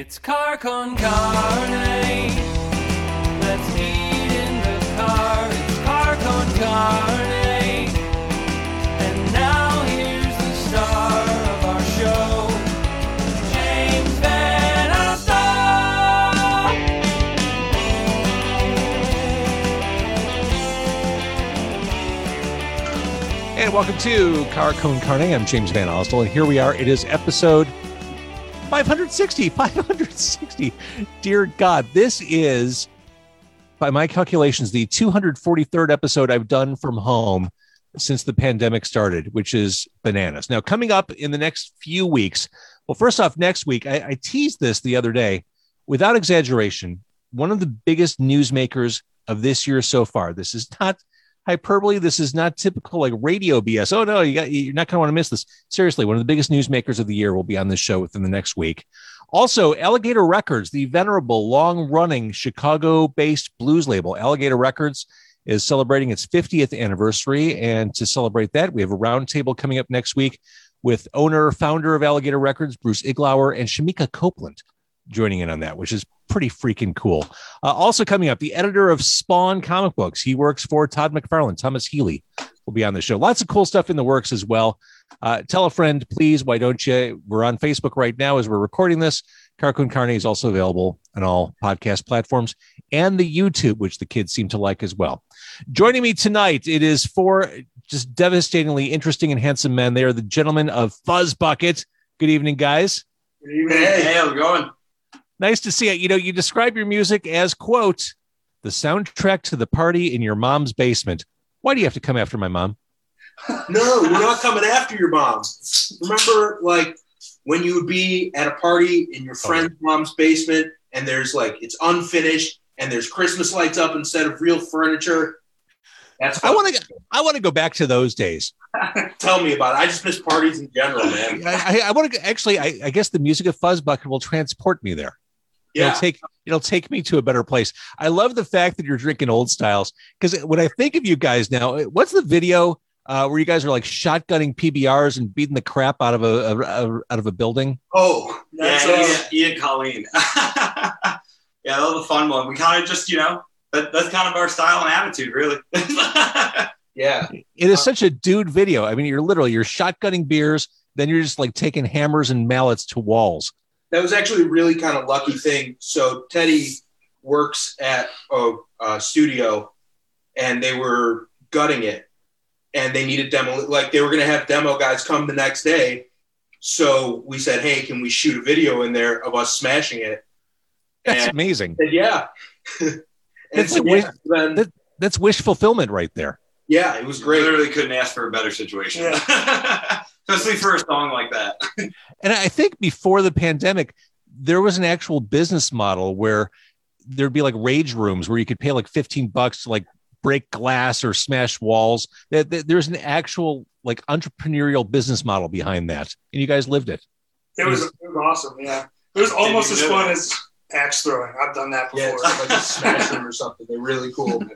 It's car con carne. Let's eat in the car. It's car con carne. And now here's the star of our show, James VanOsdol. And welcome to Car Con Carne. I'm James VanOsdol, and here we are. It is episode 560. 560. Dear God, this is, by my calculations, the 243rd episode I've done from home since the pandemic started, which is bananas. Now, coming up in the next few weeks, well, first off, next week, I, I teased this the other day. Without exaggeration, one of the biggest newsmakers of this year so far. This is not hyperbole. This is not typical like radio BS. Oh no, you got you're not going to want to miss this. Seriously, one of the biggest newsmakers of the year will be on this show within the next week. Also, Alligator Records, the venerable, long-running Chicago-based blues label, Alligator Records, is celebrating its 50th anniversary. And to celebrate that, we have a roundtable coming up next week with owner, founder of Alligator Records, Bruce Iglauer, and Shemekia Copeland joining in on that, which is pretty freaking cool. Uh, also coming up, the editor of Spawn comic books. He works for Todd McFarlane. Thomas Healy will be on the show. Lots of cool stuff in the works as well. Uh, tell a friend, please. Why don't you? We're on Facebook right now as we're recording this. Car Con Carne is also available on all podcast platforms and the YouTube, which the kids seem to like as well. Joining me tonight, it is four just devastatingly interesting and handsome men. They are the gentlemen of Fuzz Bucket. Good evening, guys. Good evening. Hey, hey, how's it going? Nice to see it. You know, you describe your music as quote the soundtrack to the party in your mom's basement. Why do you have to come after my mom? No, we're not coming after your mom. Remember, like when you would be at a party in your friend's mom's basement, and there's like it's unfinished, and there's Christmas lights up instead of real furniture. That's I want to. I want to go back to those days. tell me about it. I just miss parties in general, man. I, I, I want to actually. I, I guess the music of Fuzzbucket will transport me there. Yeah. It'll take it'll take me to a better place. I love the fact that you're drinking old styles because when I think of you guys now, what's the video uh, where you guys are like shotgunning PBRs and beating the crap out of a, a, a out of a building? Oh, yeah, that's, uh, Ian, Ian Colleen. yeah, that was a fun one. We kind of just, you know, that, that's kind of our style and attitude, really. yeah. It is such a dude video. I mean, you're literally you're shotgunning beers, then you're just like taking hammers and mallets to walls. That was actually a really kind of lucky thing. So Teddy works at a, a studio, and they were gutting it, and they needed demo. Like they were going to have demo guys come the next day. So we said, "Hey, can we shoot a video in there of us smashing it?" That's And- amazing. said, yeah. That's so, wish- yeah, then, that- That's wish fulfillment right there. yeah, it was great. Literally couldn't ask for a better situation. Especially for a song like that. And I think before the pandemic, there was an actual business model where there'd be like rage rooms where you could pay like 15 bucks to like break glass or smash walls. There- there- There's an actual like entrepreneurial business model behind that. And you guys lived it. It was it was awesome. Yeah, it was almost as fun know. as axe throwing. I've done that before. it's like a smash them or something. They're really cool.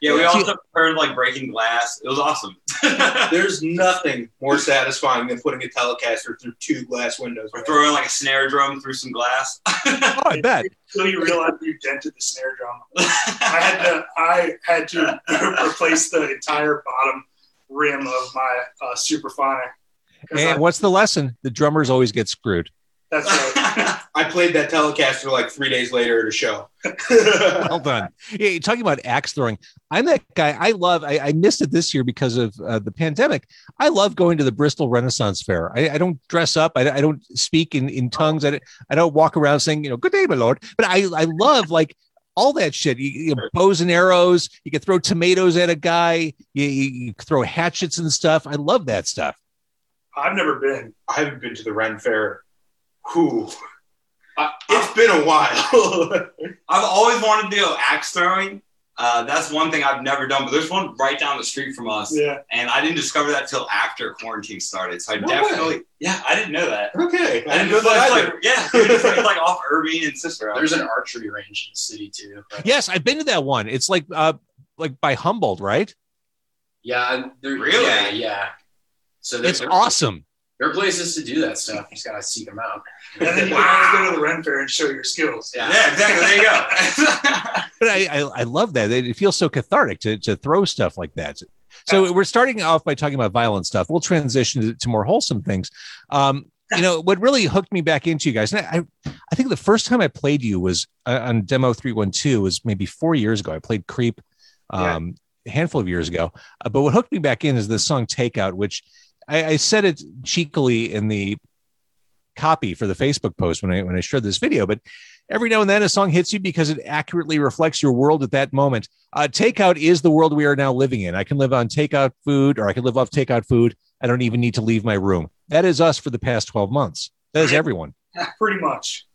Yeah, we also heard like breaking glass. It was awesome. There's nothing more satisfying than putting a Telecaster through two glass windows. We're throwing like a snare drum through some glass. Oh, I bet. Until you realize you dented the snare drum. I had to I had to replace the entire bottom rim of my uh, Supraphonic. 'Cause And I- what's the lesson? The drummers always get screwed. That's right. I played that Telecaster like three days later at a show. Well done. Yeah, you're talking about axe throwing. I'm that guy. I love. I, I missed it this year because of uh, the pandemic. I love going to the Bristol Renaissance Fair. I, I don't dress up. I, I don't speak in, in tongues. I, don't- I don't walk around saying, you know, "Good day, my lord." But I I love like all that shit. You, you know, bows and arrows. You can throw tomatoes at a guy. You, you, you throw hatchets and stuff. I love that stuff. I've never been. I haven't been to the Ren Fair. Whew. I, it's been a while. I've always wanted to go axe throwing. Uh, that's one thing I've never done, but there's one right down the street from us. Yeah, And I didn't discover that till after quarantine started. So I No definitely, yeah, I didn't know that. okay. I didn't know that. Like, yeah, it's like, like off Irving and Cicero. There's an archery range in the city too. Yes, I've been to that one. It's like uh like by Humboldt, right? Yeah, there, Really? Yeah, yeah. So there's It's awesome. There are places to do that stuff. You just gotta seek them out. And then you can always go to the Ren Fair and show your skills. Yeah. Yeah, exactly. There you go. But I, I, I love that. It feels so cathartic to, to throw stuff like that. So we're starting off by talking about violent stuff. We'll transition to, to more wholesome things. Um, you know, what really hooked me back into you guys, and I, I think the first time I played you was uh, on Demo 312 was maybe four years ago. I played Creep um, a handful of years ago. Uh, but what hooked me back in is the song Takeout, which I, I said it cheekily in the copy for the Facebook post when I when I shared this video, but every now and then a song hits you because it accurately reflects your world at that moment. Uh, takeout is the world we are now living in. I can live on takeout food or I can live off takeout food. I don't even need to leave my room. That is us for the past 12 months. That is everyone. Pretty much.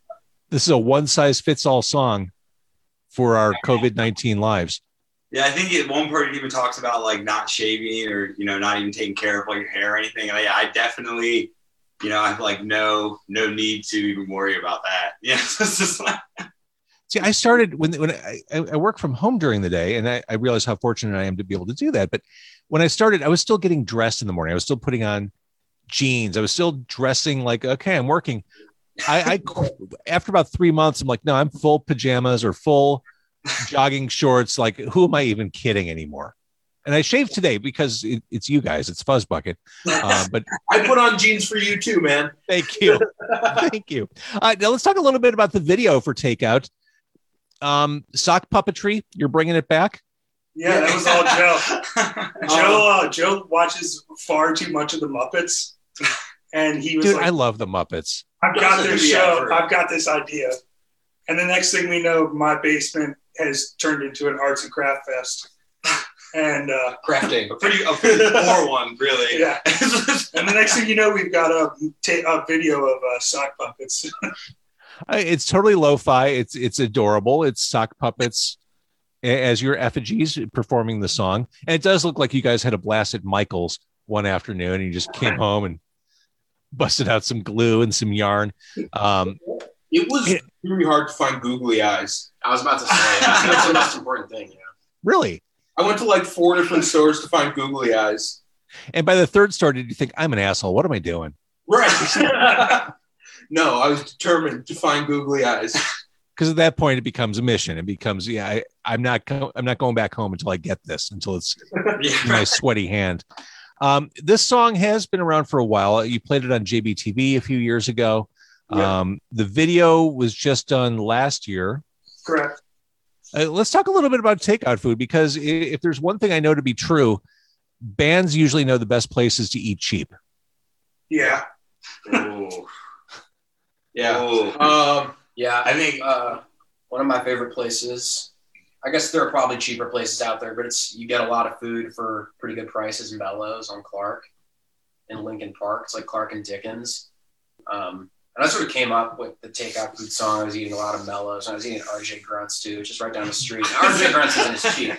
This is a one size fits all song for our COVID 19 lives. Yeah, I think at one point it even talks about like not shaving or you know not even taking care of like your hair or anything. And I, definitely, you know, I have like no no need to even worry about that. Yeah, like See, I started when when I, I work from home during the day, and I, I how fortunate I am to be able to do that. But when I started, I was still getting dressed in the morning. I was still putting on jeans. I was still dressing like, okay, I'm working. I, I after about three months, I'm like, no, I'm full pajamas or full jogging shorts. Like, who am I even kidding anymore? And I shaved today because it, it's you guys. It's Fuzz Bucket. Uh, but I put on jeans for you too, man. Thank you. Thank you. Uh, now let's talk a little bit about the video for Takeout. Um, sock puppetry, you're bringing it back. Yeah, that was all Joe. Joe, uh, Joe watches far too much of the Muppets, and he was Dude, like, I love the Muppets. "I've got this show. effort. I've got this idea." And the next thing we know, my basement has turned into an arts and craft fest, and uh, Crafting. a pretty a pretty poor one, really. yeah. And the next thing you know, we've got a, ta- a video of uh, sock puppets. It's totally lo-fi. It's it's adorable. It's sock puppets as your effigies performing the song, and it does look like you guys had a blast at Michael's one afternoon, and you just came home and busted out some glue and some yarn. Um, It was Yeah. really hard to find googly eyes. I was about to say that's the most important thing. Yeah. really, I went to like four different stores to find googly eyes. and by the third store, did you think I'm an asshole? What am I doing? Right. no, I was determined to find googly eyes. Because at that point, it becomes a mission. It becomes yeah, I, I'm not go- I'm not going back home until I get this until it's in Yeah. my sweaty hand. Um, this song has been around for a while. You played it on JBTV a few years ago. Yeah. Um, the video was just done last year. Correct. Uh, let's talk a little bit about takeout food because if there's one thing I know to be true, bands usually know the best places to eat cheap. Yeah. Ooh. Yeah. Ooh. Um, Yeah, I think uh, one of my favorite places. I guess there are probably cheaper places out there, but it's you get a lot of food for pretty good prices in Bellows on Clark in Lincoln Park. It's like Clark and Dickens. Um, and I sort of came up with the takeout food song. I was eating a lot of Mellows. And I was eating RJ Grunts too, which is right down the street. RJ Grunts isn't as cheap.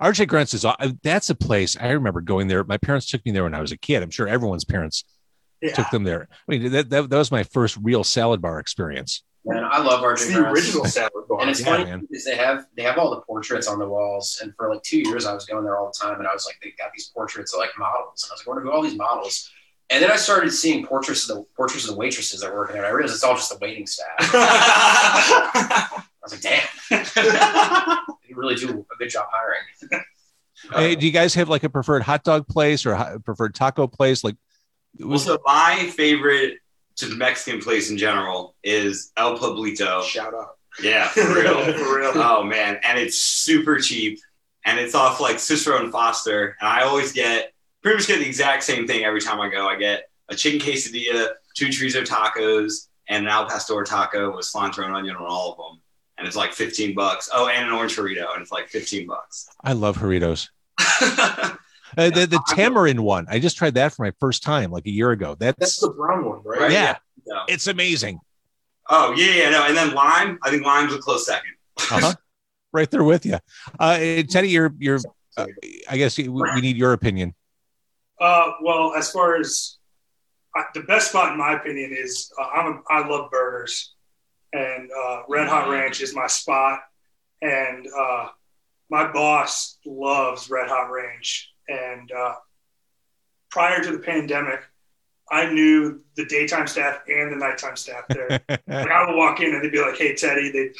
RJ Grunts is uh, that's a place I remember going there. My parents took me there when I was a kid. I'm sure everyone's parents Yeah. took them there. I mean, that, that, that was my first real salad bar experience. Man, I love it's RJ the Grunts. original salad bar. And it's Yeah, funny man. because they have they have all the portraits on the walls, and for like two years I was going there all the time, and I was like, they got these portraits of like models, and I was like, where do all these models? And then I started seeing portraits of the portraits of the waitresses that were working there. And I realized it's all just the waiting staff. I was like, damn, they really do a good job hiring. Hey, uh, do you guys have like a preferred hot dog place or a preferred taco place? Like, it Well, so my favorite to the Mexican place in general is El Pueblito. Shout out. Yeah, for real. For real. oh man, and it's super cheap, and it's off like Cicero and Foster, and I always get pretty much get the exact same thing every time I go. I get a chicken quesadilla, two chorizo tacos, and an al pastor taco with cilantro and onion on all of them, and it's like fifteen bucks. Oh, and an orange burrito, and it's like fifteen bucks. I love burritos. Uh, the the tamarind one, I just tried that for my first time like a year ago. That's That's, the brown one, right? Right? yeah, Yeah. it's amazing. oh yeah, yeah, no, and then lime. I think lime's a close second. Uh-huh. right there with you. Uh, Teddy, you're you're. Uh, I guess we, we need your opinion. Uh, well, as far as I, the best spot in my opinion is uh, I'm a, I love burgers, and uh, Red Hot Ranch is my spot, and uh, my boss loves Red Hot Ranch, and uh, prior to the pandemic, I knew the daytime staff and the nighttime staff there. like I would walk in and they'd be like, "Hey, Teddy," they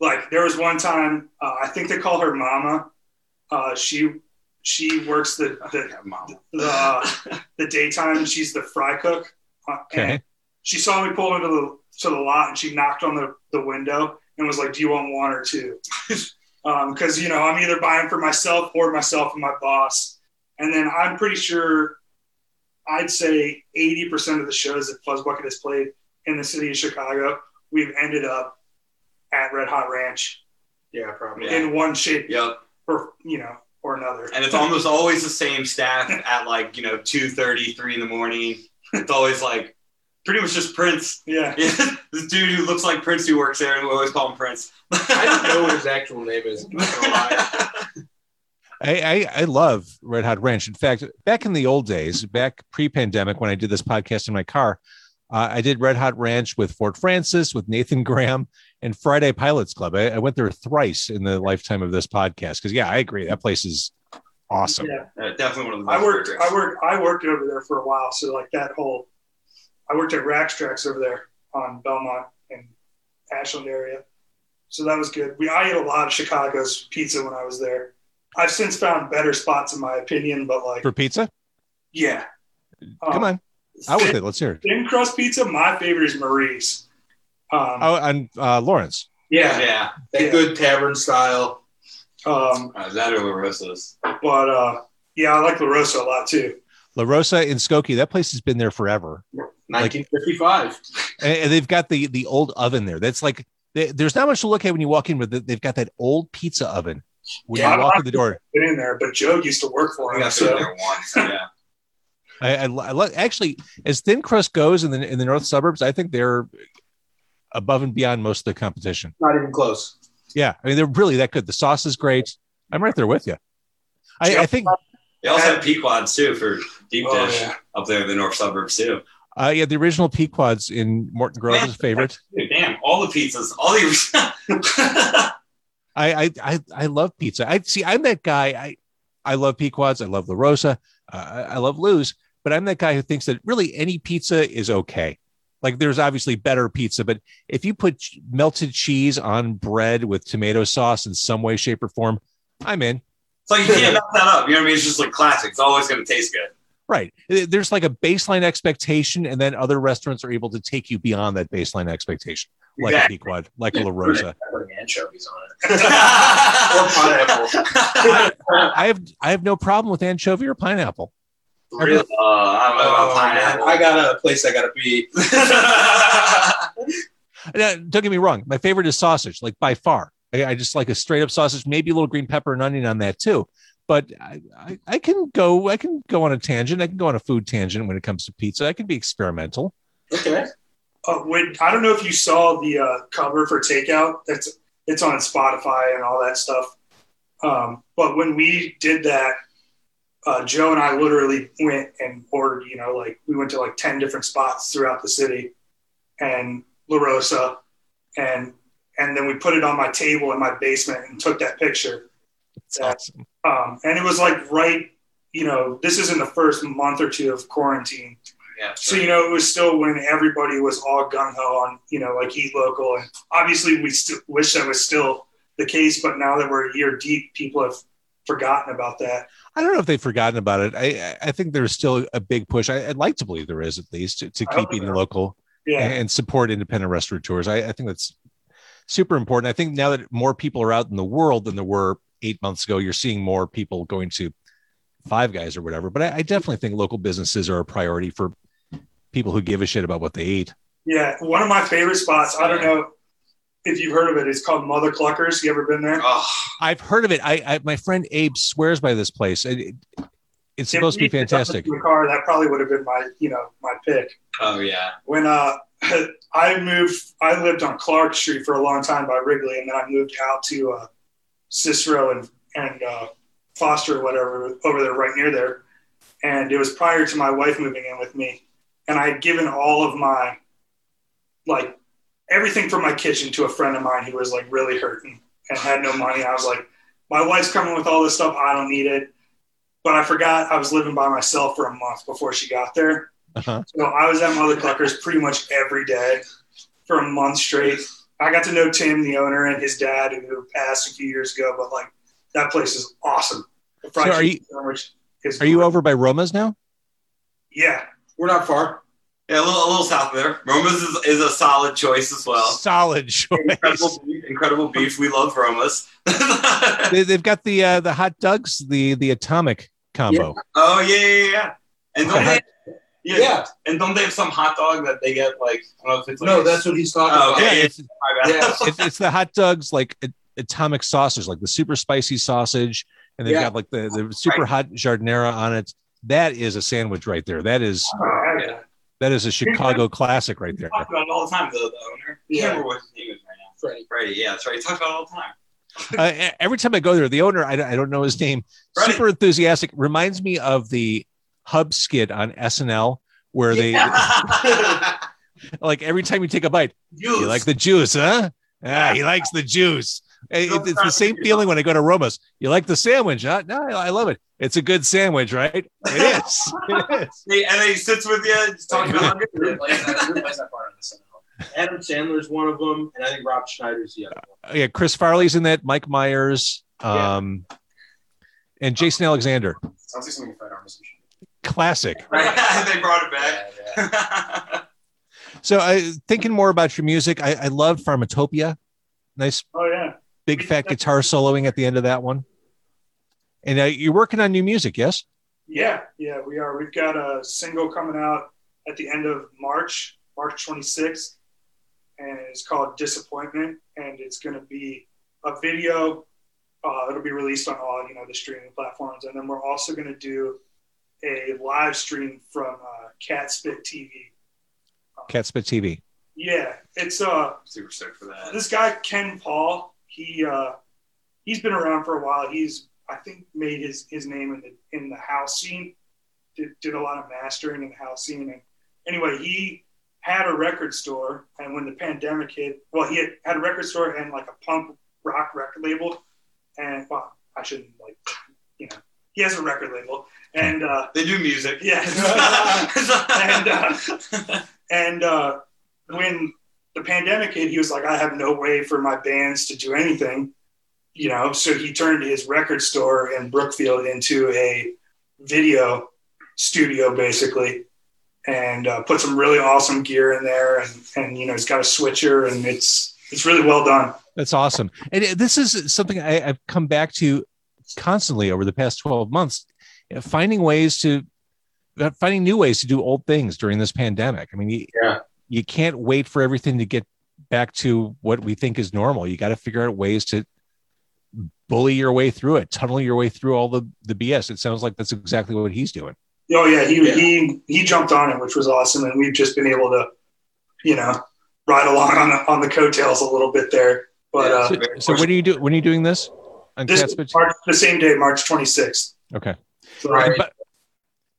like there was one time uh, I think they call her Mama. Uh, she she works the the Mom. the, uh, the daytime. She's the fry cook. Uh, and Okay. she saw me pull into the to the lot and she knocked on the, the window and was like, "Do you want one or two? Because you know I'm either buying for myself or myself and my boss. And then I'm pretty sure I'd say 80% of the shows that Fuzz Bucket has played in the city of Chicago, we've ended up at Red Hot Ranch Yeah, probably. Yeah. in one shape Yep. or you know or another. And it's almost always the same staff at like, you know, 2.30, 3 in the morning. It's always like pretty much just Prince. Yeah. this dude who looks like Prince who works there, and we always call him Prince. I don't know what his actual name is. I'm not gonna lie. I, I I love Red Hot Ranch. In fact, back in the old days, back pre-pandemic, when I did this podcast in my car, uh, I did Red Hot Ranch with Fort Frances, with Nathan Graham, and Friday Pilots Club. I, I went there thrice in the lifetime of this podcast because, yeah, I agree. That place is awesome. Yeah. Uh, definitely one of the I worked burgers. I worked I worked over there for a while. So like that whole I worked at Rackstrax over there on Belmont and Ashland area. So that was good. We I ate a lot of Chicago's pizza when I was there. I've since found better spots in my opinion, but like For pizza, yeah. come Um, on, out with thin, it. Let's hear it. thin crust pizza, my favorite is Marie's. Um, Oh, and uh, Lawrence. Yeah, Yeah. that Yeah. good tavern style. um, Uh, that or La Rosa's. but uh, yeah, I like La Rosa a lot too. La Rosa in Skokie. That place has been there forever. 1955. and, and they've got the the old oven there. That's like they, there's not much to look at when you walk in, but they- they've got that old pizza oven when Yeah, you walk I- through the door. Been in there, but Joe used to work for I him. got So there once. Yeah. I, I, I actually, as thin crust goes in the in the north suburbs, I think they're above and beyond most of the competition. Not even close. Yeah, I mean they're really that good. The sauce is great. I'm right there with you. I, I think They also have Pequods too for deep Oh, dish yeah. up there in the north suburbs too. uh, yeah, the original Pequods in Morton Grove is a favorite. Dude, damn, all the pizzas, all the. I, I I I love pizza. I see. I'm that guy. I I love Pequods. I love La Rosa. Uh, I I love Lou's. But I'm that guy who thinks that really any pizza is okay. Like there's obviously better pizza, but if you put melted cheese on bread with tomato sauce in some way, shape, or form, I'm in. it's like you can't mess that up. You know what I mean? It's just like classic. It's always going to taste good. Right. There's like a baseline expectation, and then other restaurants are able to take you beyond that baseline expectation, like Exactly. a Pequod, like a La Rosa. Anchovies on it. Or pineapple. I have I have no problem with anchovy or pineapple. Really? Uh, I don't know Oh, about man. I got a place I got to be. Now, don't get me wrong. My favorite is sausage, like by far. I, I just like a straight up sausage, maybe a little green pepper and onion on that too. But I, I, I can go, I can go on a tangent. I can go on a food tangent when it comes to pizza. I can be experimental. Okay. uh, when I don't know if you saw the uh, cover for Takeout. That's it's on Spotify and all that stuff. Um, but when we did that, uh, Joe and I literally went and ordered. You know, like we went to like ten different spots throughout the city, and La Rosa, and and then we put it on my table in my basement and took that picture. It's Yeah. awesome. Um, and it was like right, you know, this is in the first month or two of quarantine. yeah, So you know, it was still when everybody was all gung ho on you know like eat local, and obviously we still wish that was still the case. But now that we're a year deep, people have forgotten about that. I don't know if they've forgotten about it. I, I think there's still a big push. I, I'd like to believe there is at least to, to keep eating local Yeah, and support independent restaurateurs. I, I think that's super important. I think now that more people are out in the world than there were eight months ago, you're seeing more people going to Five Guys or whatever. But I, I definitely think local businesses are a priority for people who give a shit about what they eat. yeah. One of my favorite spots. I don't know if you've heard of it. It's called Mother Cluckers. You ever been there? Oh, I've heard of it. I, I my friend Abe swears by this place. It, it- it's If supposed to be we had done fantastic. The car that probably would have been my you know my pick. oh yeah. when uh I moved I lived on Clark Street for a long time by Wrigley and then I moved out to uh Cicero and and uh Foster or whatever over there right near there and it was prior to my wife moving in with me and I had given all of my like everything from my kitchen to a friend of mine who was like really hurting and had no money I was like my wife's coming with all this stuff I don't need it but I forgot I was living by myself for a month before she got there Uh-huh. So I was at Mother Cluckers pretty much every day for a month straight. I got to know Tim, the owner, and his dad, who passed a few years ago. But like that place is awesome. The fried So are chicken sandwich is. Are you over by Roma's now? Yeah, We're not far. Yeah, a little, a little south there. Roma's is, is a solid choice as well. Solid choice. Incredible beef, incredible beef. We love Roma's. They, they've got the uh, the hot dogs, the the atomic combo. oh yeah, yeah, yeah. And don't Okay. they? Yeah, Yeah. And don't they have some hot dog that they get like? I don't know if it's like No, that's what he's talking Oh, about. Yeah, it's. Yeah. it's, it's the hot dogs like atomic sausage, like the super spicy sausage, and they've Yeah. got like the, the super hot giardiniera on it. That is a sandwich right there. That is Oh, yeah. That is a Chicago classic right there. talk about it all the time. The, the owner. Yeah. can't remember what his name is right now. Freddie. Freddie. Yeah, that's right. He talks about it all the time. Uh, every time I go there, the owner I, don't- I don't know his name. Right. Super enthusiastic. Reminds me of the Hub skit on SNL where they like every time you take a bite, you like the juice, huh? Ah, he likes the juice. It- it's the same feeling when I go to Roma's. You like the sandwich, huh? No, I I love it. It's a good sandwich, right? It is. It is. He- and then he sits with you, just talking about Who plays that, who plays that part on the SNL? Adam Sandler's one of them, and I think Rob Schneider's the other one. Yeah, Chris Farley's in that. Mike Myers, um, and Jason Alexander. Sounds like something Fred Armisen should Classic. they brought it back. Yeah, yeah. So, I thinking more about your music. I, I loved Pharmatopia. Nice oh yeah. Big fat guitar soloing at the end of that one. And uh, you're working on new music, yes? Yeah, yeah, we are. We've got a single coming out at the end of March, March 26th, and it's called Disappointment, and it's going to be a video. Uh, it'll be released on all you know the streaming platforms, and then we're also going to do a live stream from uh, Catspit TV. Catspit TV. Yeah, it's uh Super stoked for that. this guy Ken Paul, he uh, he's been around for a while. He's I think made his his name in the in the house scene. Did, did a lot of mastering in the house scene. And anyway, he had a record store, and when the pandemic hit, well, he had, had a record store and like a punk rock record label. And well, I shouldn't like, you know, he has a record label, and uh, They do music. yeah, and uh, and uh, when the pandemic hit, he was like, I have no way for my bands to do anything, you know. So he turned his record store in Brookfield into a video studio, basically, and uh, put some really awesome gear in there, and and you know, he's got a switcher, and it's it's really well done. That's awesome. And this is something I, I've come back to constantly over the past 12 months, finding ways to, finding new ways to do old things during this pandemic. I mean, Yeah. You can't wait for everything to get back to what we think is normal. You got to figure out ways to bully your way through it, tunnel your way through all the, the BS. It sounds like that's exactly what he's doing. Oh yeah, he Yeah. he he jumped on it, which was awesome, and we've just been able to, you know, ride along on the, on the coattails a little bit there. But uh, So, so when are you do when are you doing this on this March, the same day, March 26th. Okay. So, Right. But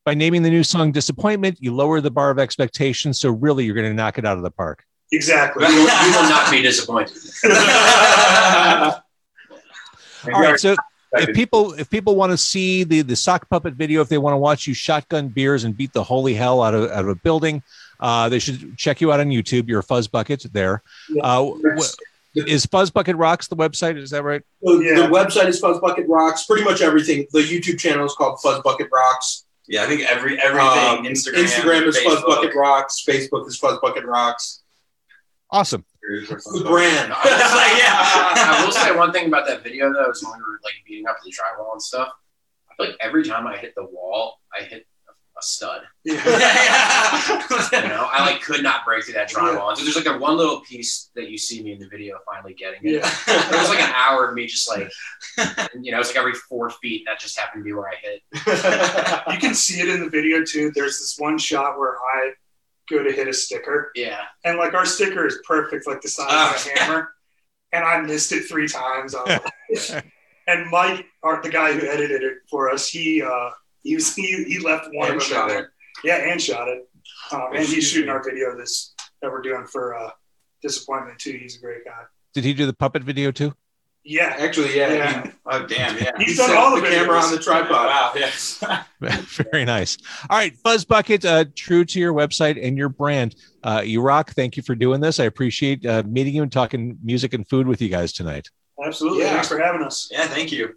by naming the new song "Disappointment," you lower the bar of expectations. So really, you're going to knock it out of the park. Exactly. You will, you will not be disappointed. All right. So if people if people want to see the the sock puppet video, if they want to watch you shotgun beers and beat the holy hell out of out of a building, uh, they should check you out on YouTube. You're a fuzz bucket there. Yeah. Uh, wh- is Fuzz Bucket Rocks the website? Is that right? So Yeah. The website is Fuzz Bucket Rocks. Pretty much everything. The YouTube channel is called Fuzz Bucket Rocks. Yeah, I think every everything. Um, Instagram. Instagram is Fuzz Facebook. Bucket Rocks. Facebook is Fuzz Bucket Rocks. Awesome. The brand. I will say one thing about that video though is when we were like beating up the drywall and stuff. I feel like every time I hit the wall, I hit a, a stud. Yeah. You know, I like could not break through that drywall. And so there's like a one little piece that you see me in the video finally getting it. Yeah. It was like an hour of me just like, you know, it's like every four feet that just happened to be where I hit. You can see it in the video too. There's this one shot where I go to hit a sticker, Yeah. and like our sticker is perfect, like the size Oh, of a hammer, and I missed it three times. I was like- and Mike, our, the guy who edited it for us, he uh, he was he, he left one And of them shot in there. Yeah, and shot it. Um, and he's shooting our video this that we're doing for uh, disappointment too. He's a great guy. Did he do the puppet video too? Yeah, Actually, yeah. Yeah. He, Oh damn, yeah. He's he done set all the the camera on the tripod. Wow, yes. Very nice. All right, Fuzz Bucket, uh, true to your website and your brand. Uh, you rock. Thank you for doing this. I appreciate uh, meeting you and talking music and food with you guys tonight. absolutely. Yeah. Thanks for having us. yeah, thank you.